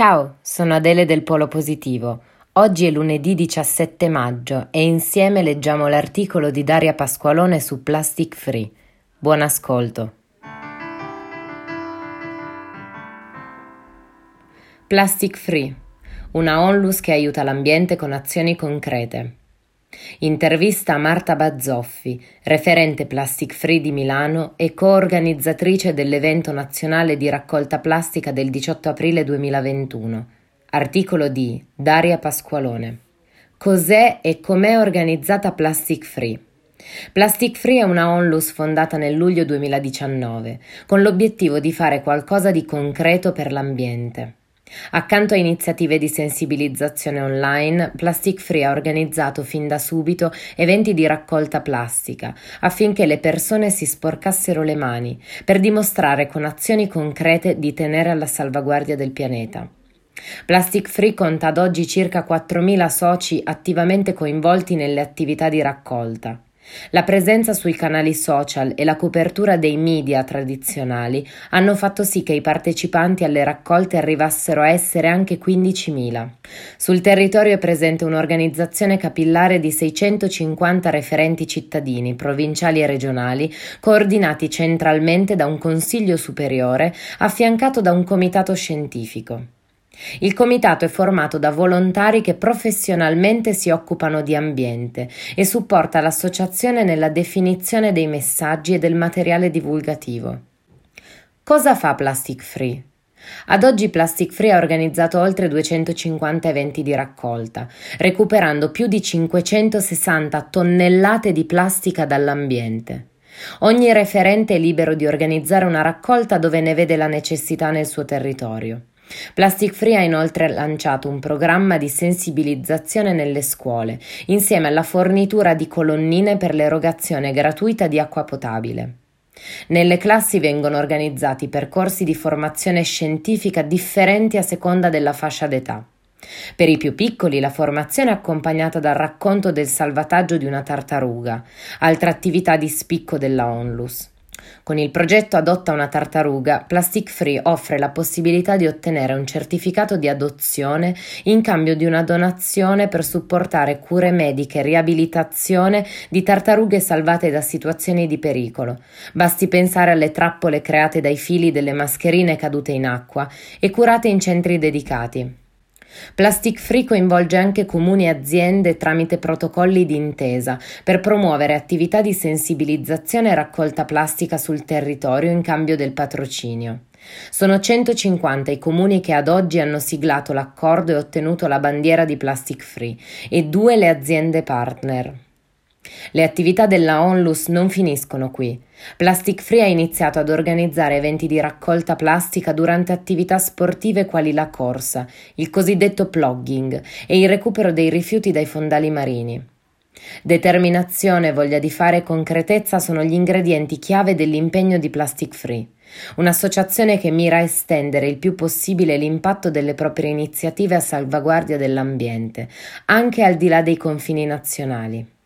Ciao, sono Adele del Polo Positivo. Oggi è lunedì 17 maggio e insieme leggiamo l'articolo di Daria Pasqualone su Plastic Free. Buon ascolto. Plastic Free, una onlus che aiuta l'ambiente con azioni concrete. Intervista a Marta Bazzoffi, referente Plastic Free di Milano e coorganizzatrice dell'evento nazionale di raccolta plastica del 18 aprile 2021. Articolo di Daria Pasqualone. Cos'è e com'è organizzata Plastic Free? Plastic Free è una onlus fondata nel luglio 2019 con l'obiettivo di fare qualcosa di concreto per l'ambiente. Accanto a iniziative di sensibilizzazione online, Plastic Free ha organizzato fin da subito eventi di raccolta plastica affinché le persone si sporcassero le mani per dimostrare con azioni concrete di tenere alla salvaguardia del pianeta. Plastic Free conta ad oggi circa 4.000 soci attivamente coinvolti nelle attività di raccolta. La presenza sui canali social e la copertura dei media tradizionali hanno fatto sì che i partecipanti alle raccolte arrivassero a essere anche 15.000. Sul territorio è presente un'organizzazione capillare di 650 referenti cittadini, provinciali e regionali, coordinati centralmente da un consiglio superiore affiancato da un comitato scientifico. Il comitato è formato da volontari che professionalmente si occupano di ambiente e supporta l'associazione nella definizione dei messaggi e del materiale divulgativo. Cosa fa Plastic Free? Ad oggi Plastic Free ha organizzato oltre 250 eventi di raccolta, recuperando più di 560 tonnellate di plastica dall'ambiente. Ogni referente è libero di organizzare una raccolta dove ne vede la necessità nel suo territorio. Plastic Free ha inoltre lanciato un programma di sensibilizzazione nelle scuole, insieme alla fornitura di colonnine per l'erogazione gratuita di acqua potabile. Nelle classi vengono organizzati percorsi di formazione scientifica differenti a seconda della fascia d'età. Per i più piccoli la formazione è accompagnata dal racconto del salvataggio di una tartaruga, altra attività di spicco della Onlus. Con il progetto Adotta una tartaruga, Plastic Free offre la possibilità di ottenere un certificato di adozione in cambio di una donazione per supportare cure mediche e riabilitazione di tartarughe salvate da situazioni di pericolo. Basti pensare alle trappole create dai fili delle mascherine cadute in acqua e curate in centri dedicati. Plastic Free coinvolge anche comuni e aziende tramite protocolli di intesa per promuovere attività di sensibilizzazione e raccolta plastica sul territorio in cambio del patrocinio. Sono 150 i comuni che ad oggi hanno siglato l'accordo e ottenuto la bandiera di Plastic Free e due le aziende partner. Le attività della Onlus non finiscono qui. Plastic Free ha iniziato ad organizzare eventi di raccolta plastica durante attività sportive quali la corsa, il cosiddetto plugging e il recupero dei rifiuti dai fondali marini. Determinazione, voglia di fare e concretezza sono gli ingredienti chiave dell'impegno di Plastic Free, un'associazione che mira a estendere il più possibile l'impatto delle proprie iniziative a salvaguardia dell'ambiente, anche al di là dei confini nazionali.